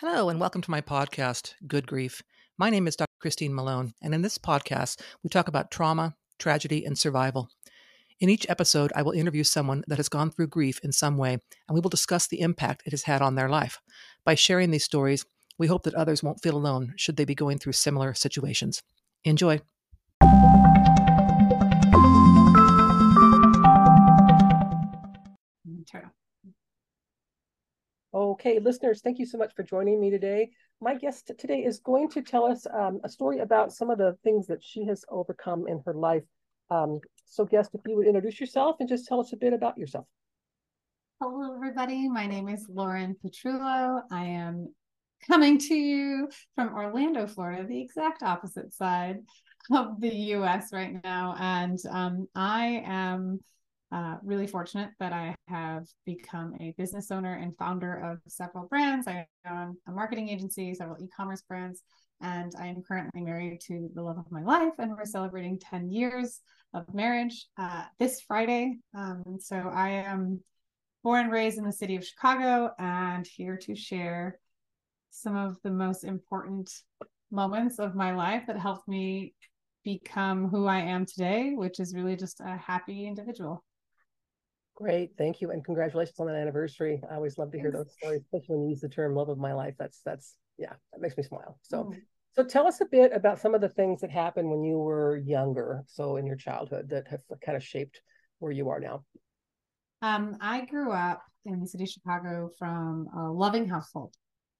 Hello, and welcome to my podcast, Good Grief. My name is Dr. Christine Malone, and in this podcast, we talk about trauma, tragedy, and survival. In each episode, I will interview someone that has gone through grief in some way, and we will discuss the impact it has had on their life. By sharing these stories, we hope that others won't feel alone should they be going through similar situations. Enjoy. Okay, listeners, thank you so much for joining me today. My guest today is going to tell us um, a story about some of the things that she has overcome in her life. Um, so, guest, if you would introduce yourself and just tell us a bit about yourself. Hello, everybody. My name is Lauren Petrullo. I am coming to you from Orlando, Florida, the exact opposite side of the US right now. And um, I am uh, really fortunate that I have become a business owner and founder of several brands. I own a marketing agency, several e commerce brands, and I am currently married to the love of my life. And we're celebrating 10 years of marriage uh, this Friday. Um, so I am born and raised in the city of Chicago and here to share some of the most important moments of my life that helped me become who I am today, which is really just a happy individual. Great, thank you, and congratulations on that anniversary. I always love to hear those stories, especially when you use the term "love of my life." That's that's yeah, that makes me smile. So, mm. so tell us a bit about some of the things that happened when you were younger, so in your childhood, that have kind of shaped where you are now. Um, I grew up in the city of Chicago from a loving household.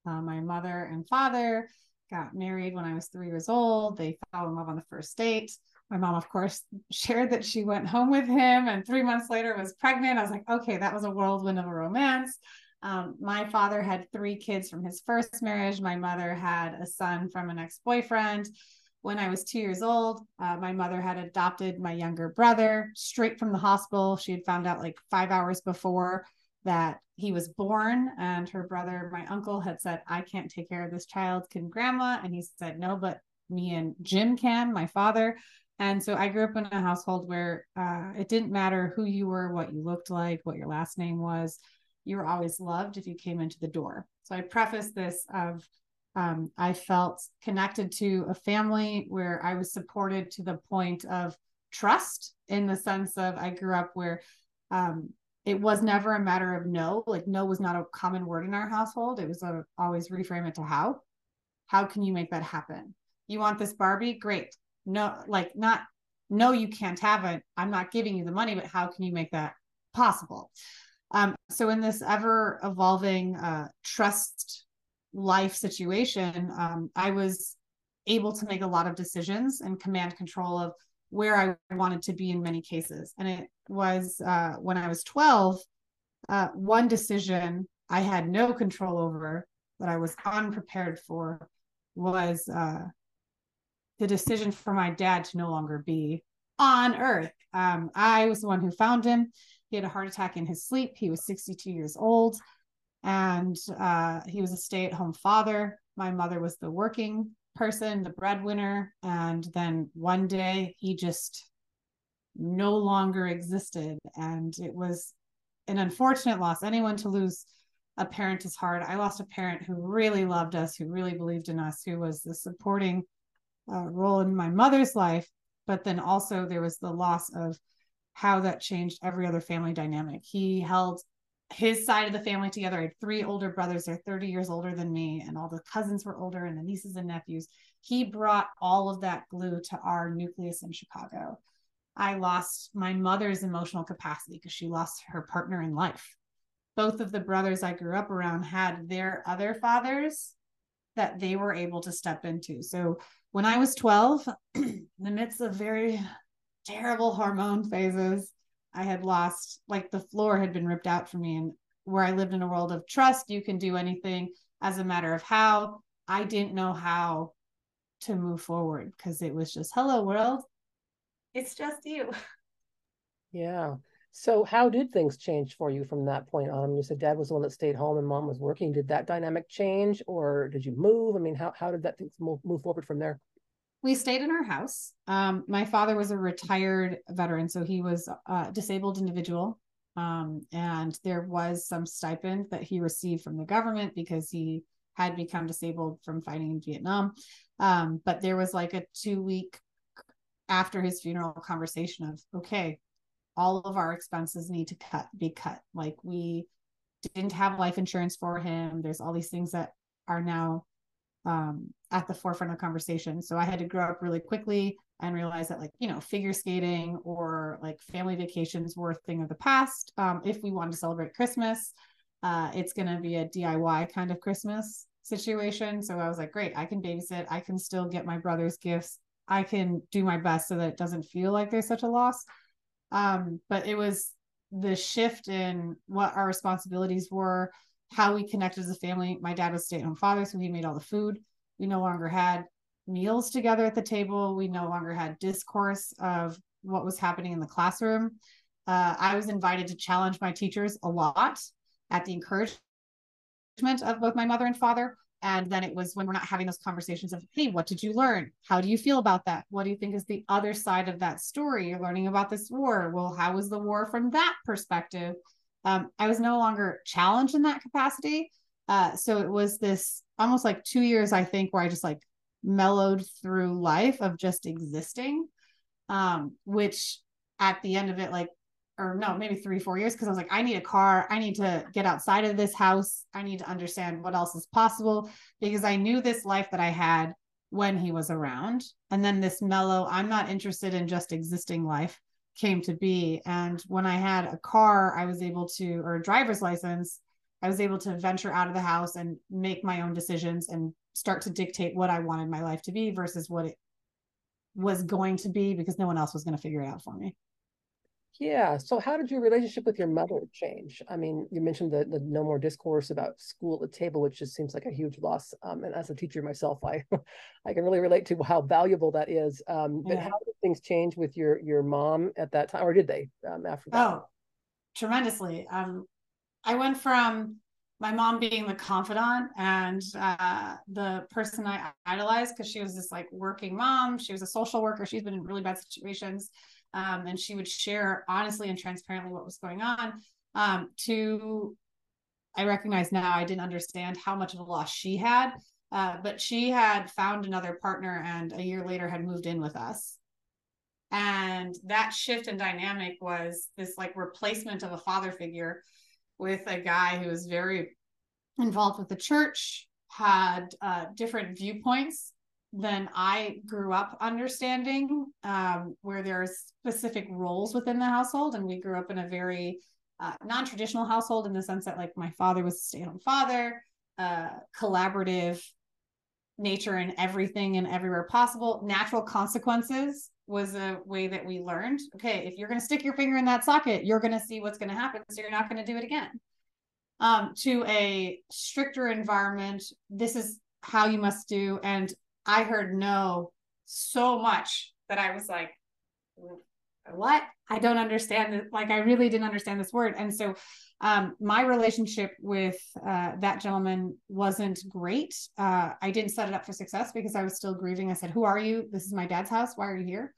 Uh, my mother and father got married when I was three years old. They fell in love on the first date my mom, of course, shared that she went home with him and three months later was pregnant. I was like, okay, that was a whirlwind of a romance. Um, my father had three kids from his first marriage. My mother had a son from an ex boyfriend. When I was two years old, uh, my mother had adopted my younger brother straight from the hospital. She had found out like five hours before that he was born, and her brother, my uncle, had said, I can't take care of this child. Can grandma? And he said, No, but me and Jim can, my father. And so I grew up in a household where uh, it didn't matter who you were, what you looked like, what your last name was. You were always loved if you came into the door. So I preface this of um, I felt connected to a family where I was supported to the point of trust in the sense of I grew up where um, it was never a matter of no, like no was not a common word in our household. It was a, always reframe it to how. How can you make that happen? You want this Barbie? Great no like not no you can't have it. I'm not giving you the money but how can you make that possible? Um, so in this ever evolving uh, trust life situation um, i was able to make a lot of decisions and command control of where i wanted to be in many cases. And it was uh, when i was 12 uh, one decision i had no control over that i was unprepared for was uh, the decision for my dad to no longer be on earth. Um, I was the one who found him. He had a heart attack in his sleep. He was 62 years old and uh, he was a stay at home father. My mother was the working person, the breadwinner. And then one day he just no longer existed. And it was an unfortunate loss. Anyone to lose a parent is hard. I lost a parent who really loved us, who really believed in us, who was the supporting uh, role in my mother's life, but then also there was the loss of how that changed every other family dynamic. He held his side of the family together. I had three older brothers, they're 30 years older than me, and all the cousins were older, and the nieces and nephews. He brought all of that glue to our nucleus in Chicago. I lost my mother's emotional capacity because she lost her partner in life. Both of the brothers I grew up around had their other fathers that they were able to step into. So when I was 12, in the midst of very terrible hormone phases, I had lost, like the floor had been ripped out for me. And where I lived in a world of trust, you can do anything as a matter of how. I didn't know how to move forward because it was just, hello, world. It's just you. Yeah. So, how did things change for you from that point on? You said dad was the one that stayed home and mom was working. Did that dynamic change, or did you move? I mean, how how did that things move, move forward from there? We stayed in our house. Um, my father was a retired veteran, so he was a disabled individual, um, and there was some stipend that he received from the government because he had become disabled from fighting in Vietnam. Um, but there was like a two week after his funeral conversation of, okay, all of our expenses need to cut, be cut. Like we didn't have life insurance for him. There's all these things that are now um, at the forefront of conversation. So I had to grow up really quickly and realize that like you know figure skating or like family vacations were a thing of the past um, if we wanted to celebrate christmas uh, it's going to be a diy kind of christmas situation so i was like great i can babysit i can still get my brother's gifts i can do my best so that it doesn't feel like there's such a loss um, but it was the shift in what our responsibilities were how we connected as a family my dad was stay-at-home father so he made all the food we no longer had meals together at the table. We no longer had discourse of what was happening in the classroom. Uh, I was invited to challenge my teachers a lot at the encouragement of both my mother and father. And then it was when we're not having those conversations of, hey, what did you learn? How do you feel about that? What do you think is the other side of that story? You're learning about this war. Well, how was the war from that perspective? Um, I was no longer challenged in that capacity. Uh, so it was this almost like two years, I think, where I just like mellowed through life of just existing um which at the end of it like or no maybe three four years because i was like i need a car. I need to get outside of this house. I need to understand what else is possible because i knew this life that i had when he was around. And then this mellow i'm not interested in just existing life came to be. And when i had a car i was able to or a driver's license i was able to venture out of the house and make my own decisions and start to dictate what I wanted my life to be versus what it was going to be because no one else was going to figure it out for me. Yeah. So how did your relationship with your mother change? I mean, you mentioned the, the no more discourse about school at the table, which just seems like a huge loss. Um, and as a teacher myself, I I can really relate to how valuable that is. Um, but how did things change with your your mom at that time, or did they um, after that? Oh, tremendously. Um, I went from my mom being the confidant and uh, the person I idolized because she was this like working mom. She was a social worker. She's been in really bad situations. Um, and she would share honestly and transparently what was going on. Um, to, I recognize now I didn't understand how much of a loss she had, uh, but she had found another partner and a year later had moved in with us. And that shift in dynamic was this like replacement of a father figure with a guy who was very involved with the church, had uh, different viewpoints than I grew up understanding, um, where there's specific roles within the household. And we grew up in a very uh, non traditional household in the sense that, like, my father was a stay at home father, uh, collaborative nature in everything and everywhere possible. Natural consequences was a way that we learned okay, if you're going to stick your finger in that socket, you're going to see what's going to happen. So you're not going to do it again. Um, to a stricter environment, this is how you must do. And I heard no so much that I was like, what? I don't understand. Like, I really didn't understand this word. And so, um, my relationship with uh, that gentleman wasn't great. Uh, I didn't set it up for success because I was still grieving. I said, Who are you? This is my dad's house. Why are you here?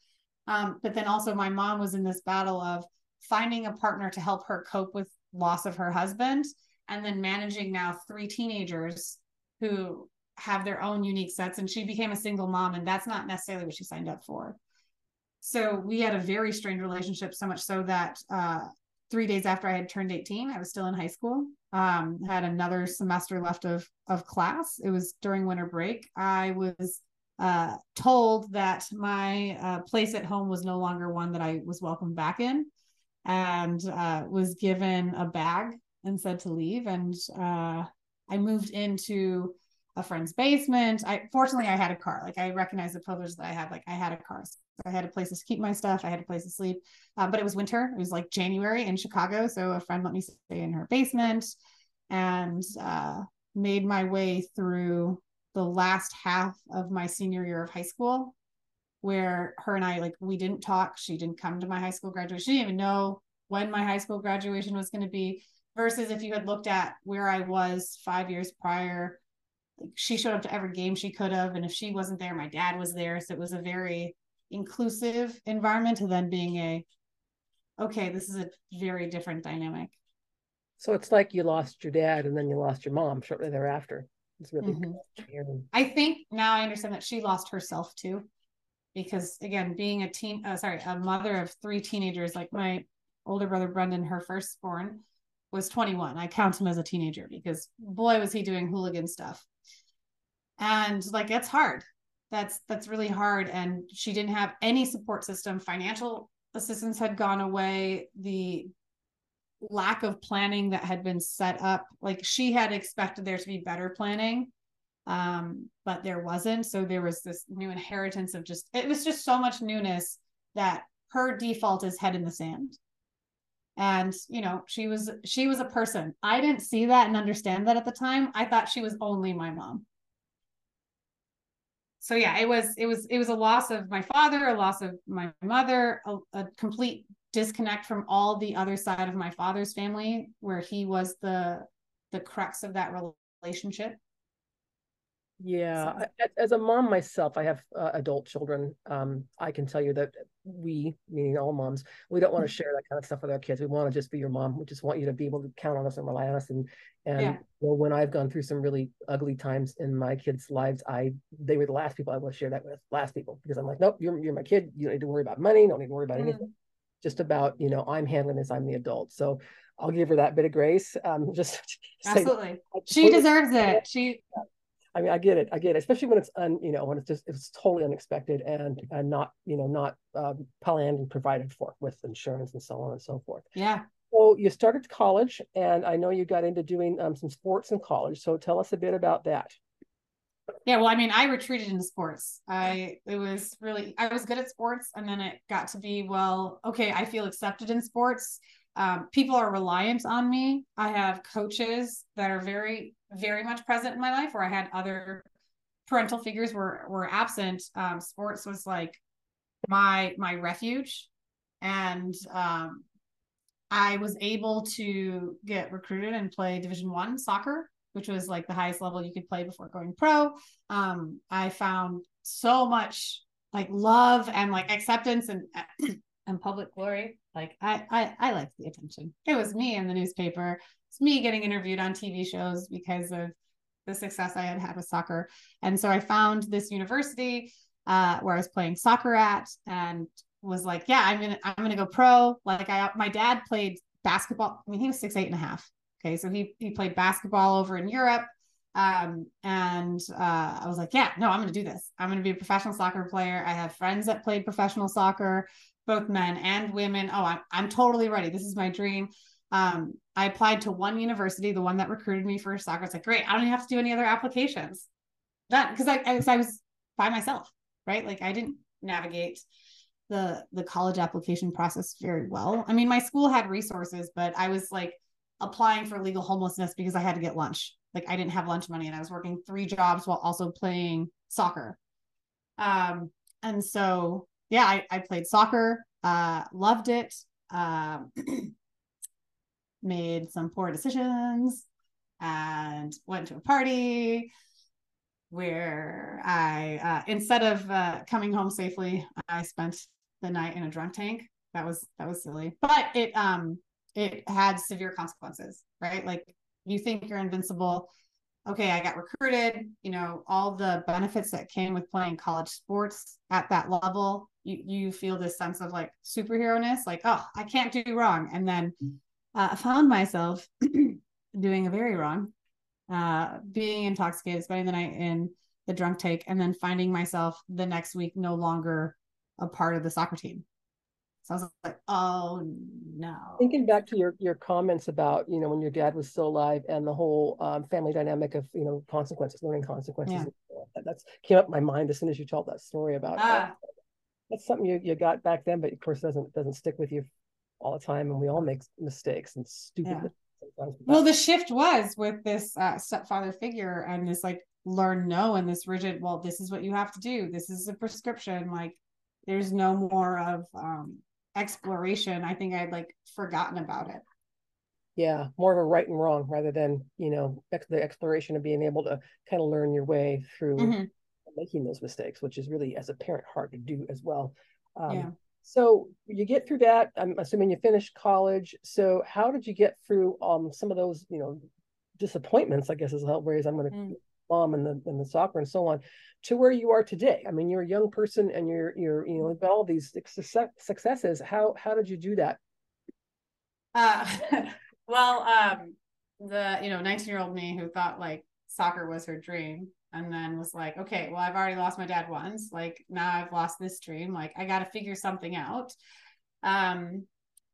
Um, but then also, my mom was in this battle of finding a partner to help her cope with loss of her husband and then managing now three teenagers who have their own unique sets. And she became a single mom, and that's not necessarily what she signed up for. So we had a very strained relationship, so much so that uh, three days after I had turned 18, I was still in high school. Um, had another semester left of of class. It was during winter break. I was uh, told that my uh, place at home was no longer one that I was welcome back in, and uh, was given a bag and said to leave. And uh, I moved into a friend's basement. I fortunately I had a car. Like I recognize the privilege that I had. Like I had a car. So I had a place to keep my stuff. I had a place to sleep. Uh, but it was winter. It was like January in Chicago. So a friend let me stay in her basement and uh, made my way through the last half of my senior year of high school where her and I like we didn't talk. She didn't come to my high school graduation. She didn't even know when my high school graduation was going to be. Versus if you had looked at where I was five years prior, she showed up to every game she could have, and if she wasn't there, my dad was there. So it was a very inclusive environment. To then being a okay, this is a very different dynamic. So it's like you lost your dad and then you lost your mom shortly thereafter. It's really mm-hmm. I think now I understand that she lost herself too, because again, being a teen, uh, sorry, a mother of three teenagers, like my older brother Brendan, her firstborn, was 21. I count him as a teenager because boy was he doing hooligan stuff. And like it's hard. That's that's really hard. And she didn't have any support system. Financial assistance had gone away. The lack of planning that had been set up, like she had expected there to be better planning. Um, but there wasn't. So there was this new inheritance of just it was just so much newness that her default is head in the sand and you know she was she was a person i didn't see that and understand that at the time i thought she was only my mom so yeah it was it was it was a loss of my father a loss of my mother a, a complete disconnect from all the other side of my father's family where he was the the crux of that relationship yeah, so. as a mom myself, I have uh, adult children. Um, I can tell you that we, meaning all moms, we don't want to mm-hmm. share that kind of stuff with our kids. We want to just be your mom. We just want you to be able to count on us and rely on us. And and yeah. you know, when I've gone through some really ugly times in my kids' lives, I they were the last people I want to share that with. Last people, because I'm like, nope, you're you're my kid. You don't need to worry about money. Don't need to worry about mm-hmm. anything. Just about you know, I'm handling this. I'm the adult. So I'll give her that bit of grace. Um, just absolutely, say, she deserves it. She I mean, I get it. I get it, especially when it's un, you know, when it's just it's totally unexpected and and not, you know, not um, planned and provided for with insurance and so on and so forth. Yeah. So you started college, and I know you got into doing um, some sports in college. So tell us a bit about that. Yeah, well, I mean, I retreated into sports. I it was really I was good at sports, and then it got to be well, okay, I feel accepted in sports. Um, people are reliant on me. I have coaches that are very very much present in my life where I had other parental figures were were absent. Um, sports was like my my refuge, and um, I was able to get recruited and play Division One soccer, which was like the highest level you could play before going pro. Um, I found so much like love and like acceptance and and public glory. Like I I I liked the attention. It was me in the newspaper it's me getting interviewed on TV shows because of the success I had had with soccer. And so I found this university uh, where I was playing soccer at and was like, yeah, I'm gonna I'm gonna go pro. Like I my dad played basketball. I mean, he was six, eight and a half. Okay. So he he played basketball over in Europe. Um, and uh, I was like, yeah, no, I'm gonna do this. I'm gonna be a professional soccer player. I have friends that played professional soccer, both men and women. Oh, I'm I'm totally ready. This is my dream. Um, I applied to one university, the one that recruited me for soccer. It's like, great, I don't even have to do any other applications. That because I, I, I was by myself, right? Like I didn't navigate the the college application process very well. I mean, my school had resources, but I was like applying for legal homelessness because I had to get lunch. Like I didn't have lunch money and I was working three jobs while also playing soccer. Um, and so yeah, I, I played soccer, uh, loved it. Um, made some poor decisions and went to a party where I, uh, instead of uh, coming home safely, I spent the night in a drunk tank. That was that was silly, but it um it had severe consequences, right? Like you think you're invincible. Okay, I got recruited. You know all the benefits that came with playing college sports at that level. You you feel this sense of like superhero ness, like oh I can't do wrong, and then uh, found myself doing a very wrong, uh, being intoxicated, spending the night in the drunk take, and then finding myself the next week no longer a part of the soccer team. So I was like, oh no. Thinking back to your your comments about, you know, when your dad was still alive and the whole um, family dynamic of, you know, consequences, learning consequences. Yeah. That's came up in my mind as soon as you told that story about ah. that's something you, you got back then, but of course doesn't doesn't stick with you all the time and we all make mistakes and stupid yeah. well the shift was with this uh, stepfather figure and this like learn no and this rigid well this is what you have to do this is a prescription like there's no more of um exploration i think i'd like forgotten about it yeah more of a right and wrong rather than you know ex- the exploration of being able to kind of learn your way through mm-hmm. making those mistakes which is really as a parent hard to do as well um, yeah so you get through that. I'm assuming you finished college. So how did you get through um some of those, you know, disappointments? I guess is how ways I'm going to mm. Mom and the and the soccer and so on to where you are today. I mean, you're a young person and you're you're you know got all these success, successes. How how did you do that? Uh, well, um, the you know 19 year old me who thought like soccer was her dream and then was like okay well i've already lost my dad once like now i've lost this dream like i got to figure something out um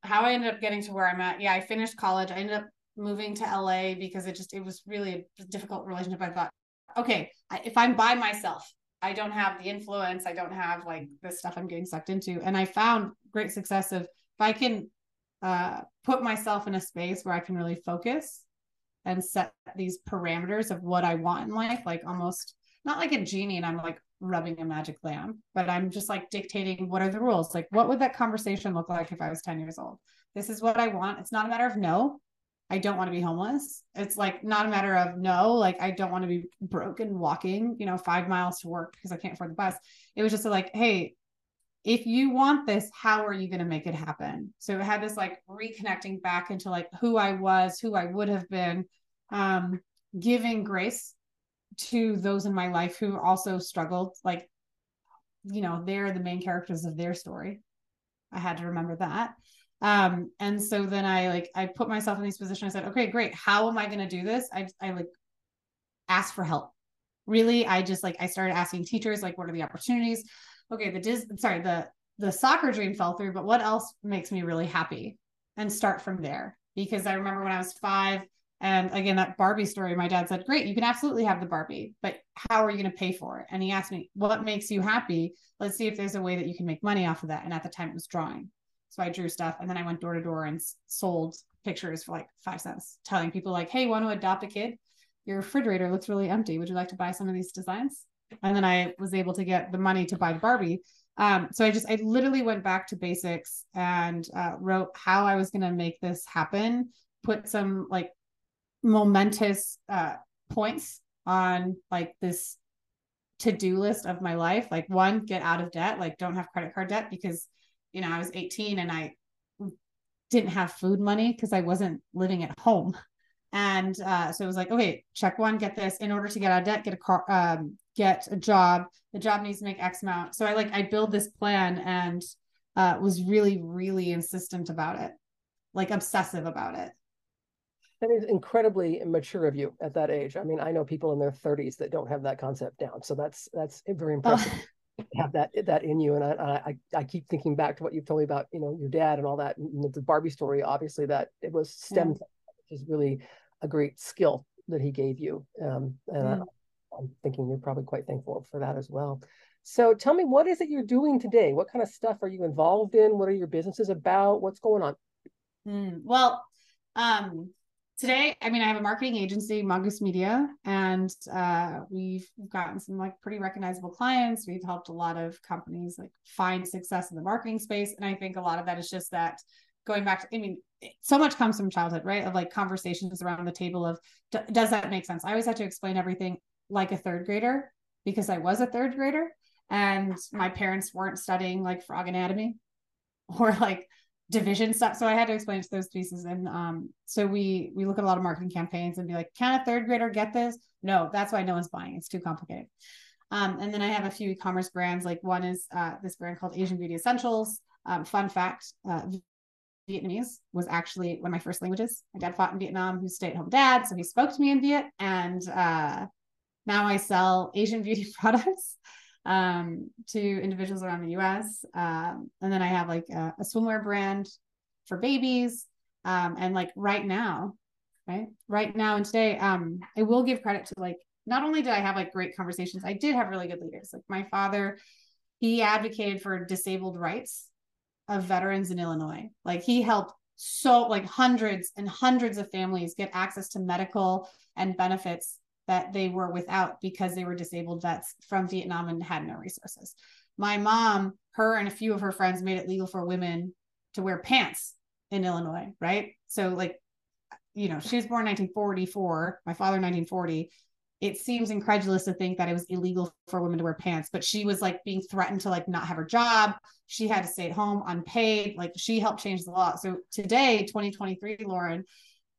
how i ended up getting to where i'm at yeah i finished college i ended up moving to la because it just it was really a difficult relationship i thought okay if i'm by myself i don't have the influence i don't have like the stuff i'm getting sucked into and i found great success of if i can uh put myself in a space where i can really focus and set these parameters of what I want in life, like almost not like a genie and I'm like rubbing a magic lamp, but I'm just like dictating what are the rules? Like, what would that conversation look like if I was 10 years old? This is what I want. It's not a matter of no. I don't want to be homeless. It's like not a matter of no, like I don't want to be broken walking, you know, five miles to work because I can't afford the bus. It was just like, hey, if you want this, how are you going to make it happen? So it had this like reconnecting back into like who I was, who I would have been, um, giving grace to those in my life who also struggled. Like, you know, they're the main characters of their story. I had to remember that. Um, and so then I like I put myself in these positions. I said, okay, great. How am I going to do this? I I like ask for help. Really, I just like I started asking teachers like, what are the opportunities? Okay, the dis sorry the the soccer dream fell through, but what else makes me really happy? And start from there because I remember when I was five, and again, that Barbie story, my dad said, Great, you can absolutely have the Barbie, but how are you going to pay for it? And he asked me, What makes you happy? Let's see if there's a way that you can make money off of that. And at the time, it was drawing. So I drew stuff and then I went door to door and sold pictures for like five cents, telling people, like, Hey, want to adopt a kid? Your refrigerator looks really empty. Would you like to buy some of these designs? And then I was able to get the money to buy the Barbie. Um, so I just, I literally went back to basics and uh, wrote how I was going to make this happen, put some like momentous uh, points on like this to-do list of my life like one get out of debt like don't have credit card debt because you know i was 18 and i didn't have food money because i wasn't living at home and uh, so it was like okay check one get this in order to get out of debt get a car um, get a job the job needs to make x amount so i like i build this plan and uh, was really really insistent about it like obsessive about it that is incredibly mature of you at that age. I mean, I know people in their 30s that don't have that concept down. So that's that's very oh. impressive. have that that in you and I, I I keep thinking back to what you've told me about you know your dad and all that and the Barbie story obviously that it was STEM which is really a great skill that he gave you um, and. I, I'm thinking you're probably quite thankful for that as well. So tell me what is it you're doing today? What kind of stuff are you involved in? What are your businesses about? What's going on? Mm, well um today i mean i have a marketing agency mongoose media and uh, we've gotten some like pretty recognizable clients. We've helped a lot of companies like find success in the marketing space and i think a lot of that is just that going back to i mean so much comes from childhood right? Of like conversations around the table of does that make sense? I always had to explain everything like a third grader because i was a third grader and my parents weren't studying like frog anatomy or like division stuff. So I had to explain to those pieces. And um, so we we look at a lot of marketing campaigns and be like, can a third grader get this? No, that's why no one's buying. It's too complicated. Um, and then I have a few e-commerce brands. Like one is uh, this brand called Asian Beauty Essentials. Um, fun fact: uh, Vietnamese was actually one of my first languages. My dad fought in Vietnam, who's stay-at-home dad, so he spoke to me in Viet. And uh, now I sell Asian beauty products um, to individuals around the US. Um, and then I have like a, a swimwear brand for babies. Um, and like right now, right, right now and today, um, I will give credit to like, not only did I have like great conversations, I did have really good leaders. Like my father, he advocated for disabled rights of veterans in Illinois. Like he helped so like hundreds and hundreds of families get access to medical and benefits that they were without because they were disabled vets from Vietnam and had no resources. My mom, her and a few of her friends made it legal for women to wear pants in Illinois, right? So like you know, she was born 1944, my father 1940. It seems incredulous to think that it was illegal for women to wear pants, but she was like being threatened to like not have her job. She had to stay at home unpaid. Like she helped change the law. So today, 2023, Lauren,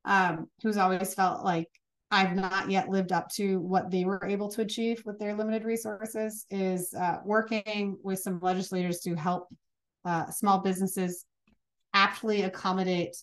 um, who's always felt like I've not yet lived up to what they were able to achieve with their limited resources is uh, working with some legislators to help uh, small businesses aptly accommodate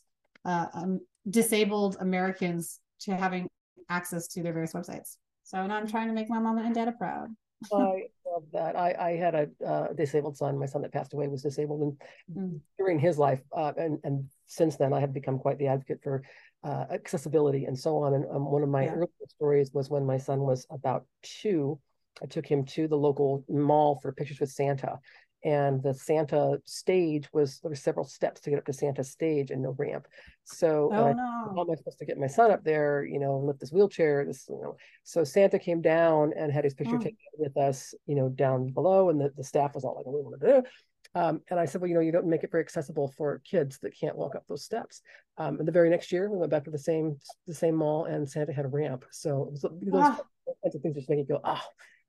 uh, um, disabled Americans to having access to their various websites. So now I'm trying to make my mama and dad proud. I love that. I, I had a uh, disabled son. My son that passed away was disabled, and mm. during his life, uh, and and since then, I have become quite the advocate for uh, accessibility and so on. And um, one of my yeah. early stories was when my son was about two. I took him to the local mall for pictures with Santa, and the Santa stage was there were several steps to get up to Santa's stage and no ramp. So oh, uh, no. how am I supposed to get my son up there? You know, lift this wheelchair. This, you know. So Santa came down and had his picture oh. taken with us, you know, down below, and the, the staff was all like, "What do want to do?" Um, and I said, well, you know, you don't make it very accessible for kids that can't walk up those steps. Um, and the very next year, we went back to the same the same mall, and Santa had a ramp. So those ah. kinds of things just make you go, oh,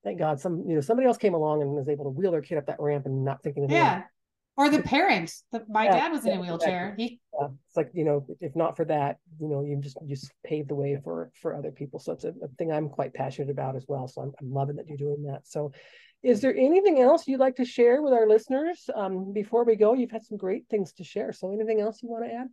thank God, some you know somebody else came along and was able to wheel their kid up that ramp and not thinking. Of Yeah, or the parent. The, my yeah, dad was in a wheelchair. He. Yeah. It's like you know, if not for that, you know, you just just paved the way for for other people. So it's a, a thing I'm quite passionate about as well. So I'm, I'm loving that you're doing that. So, is there anything else you'd like to share with our listeners um, before we go? You've had some great things to share. So anything else you want to add?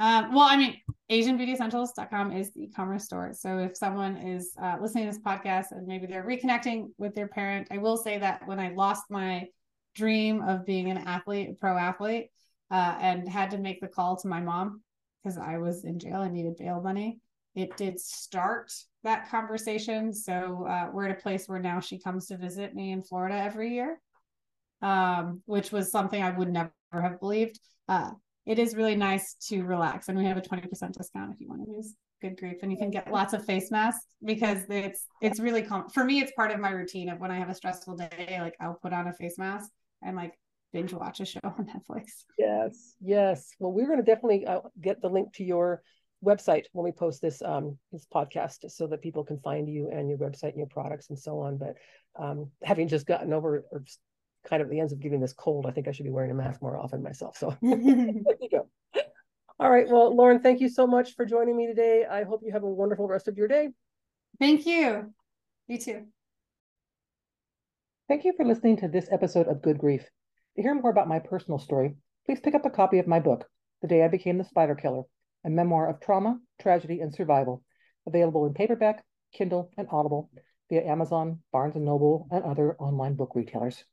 Um, well, I mean, AsianBeautyEssentials.com is the e-commerce store. So if someone is uh, listening to this podcast and maybe they're reconnecting with their parent, I will say that when I lost my dream of being an athlete, a pro athlete, uh, and had to make the call to my mom because I was in jail and needed bail money, it did start that conversation. So uh, we're at a place where now she comes to visit me in Florida every year, um, which was something I would never have believed. Uh, it is really nice to relax. And we have a 20% discount if you want to use good grief and you can get lots of face masks because it's it's really com- for me it's part of my routine of when i have a stressful day like i'll put on a face mask and like binge watch a show on netflix yes yes well we're going to definitely uh, get the link to your website when we post this um this podcast so that people can find you and your website and your products and so on but um having just gotten over or kind of the ends of getting this cold, I think I should be wearing a mask more often myself. So there you go. All right. Well, Lauren, thank you so much for joining me today. I hope you have a wonderful rest of your day. Thank you. You too. Thank you for listening to this episode of Good Grief. To hear more about my personal story, please pick up a copy of my book, The Day I Became the Spider Killer, a memoir of trauma, tragedy, and survival, available in paperback, Kindle, and Audible via Amazon, Barnes & Noble, and other online book retailers.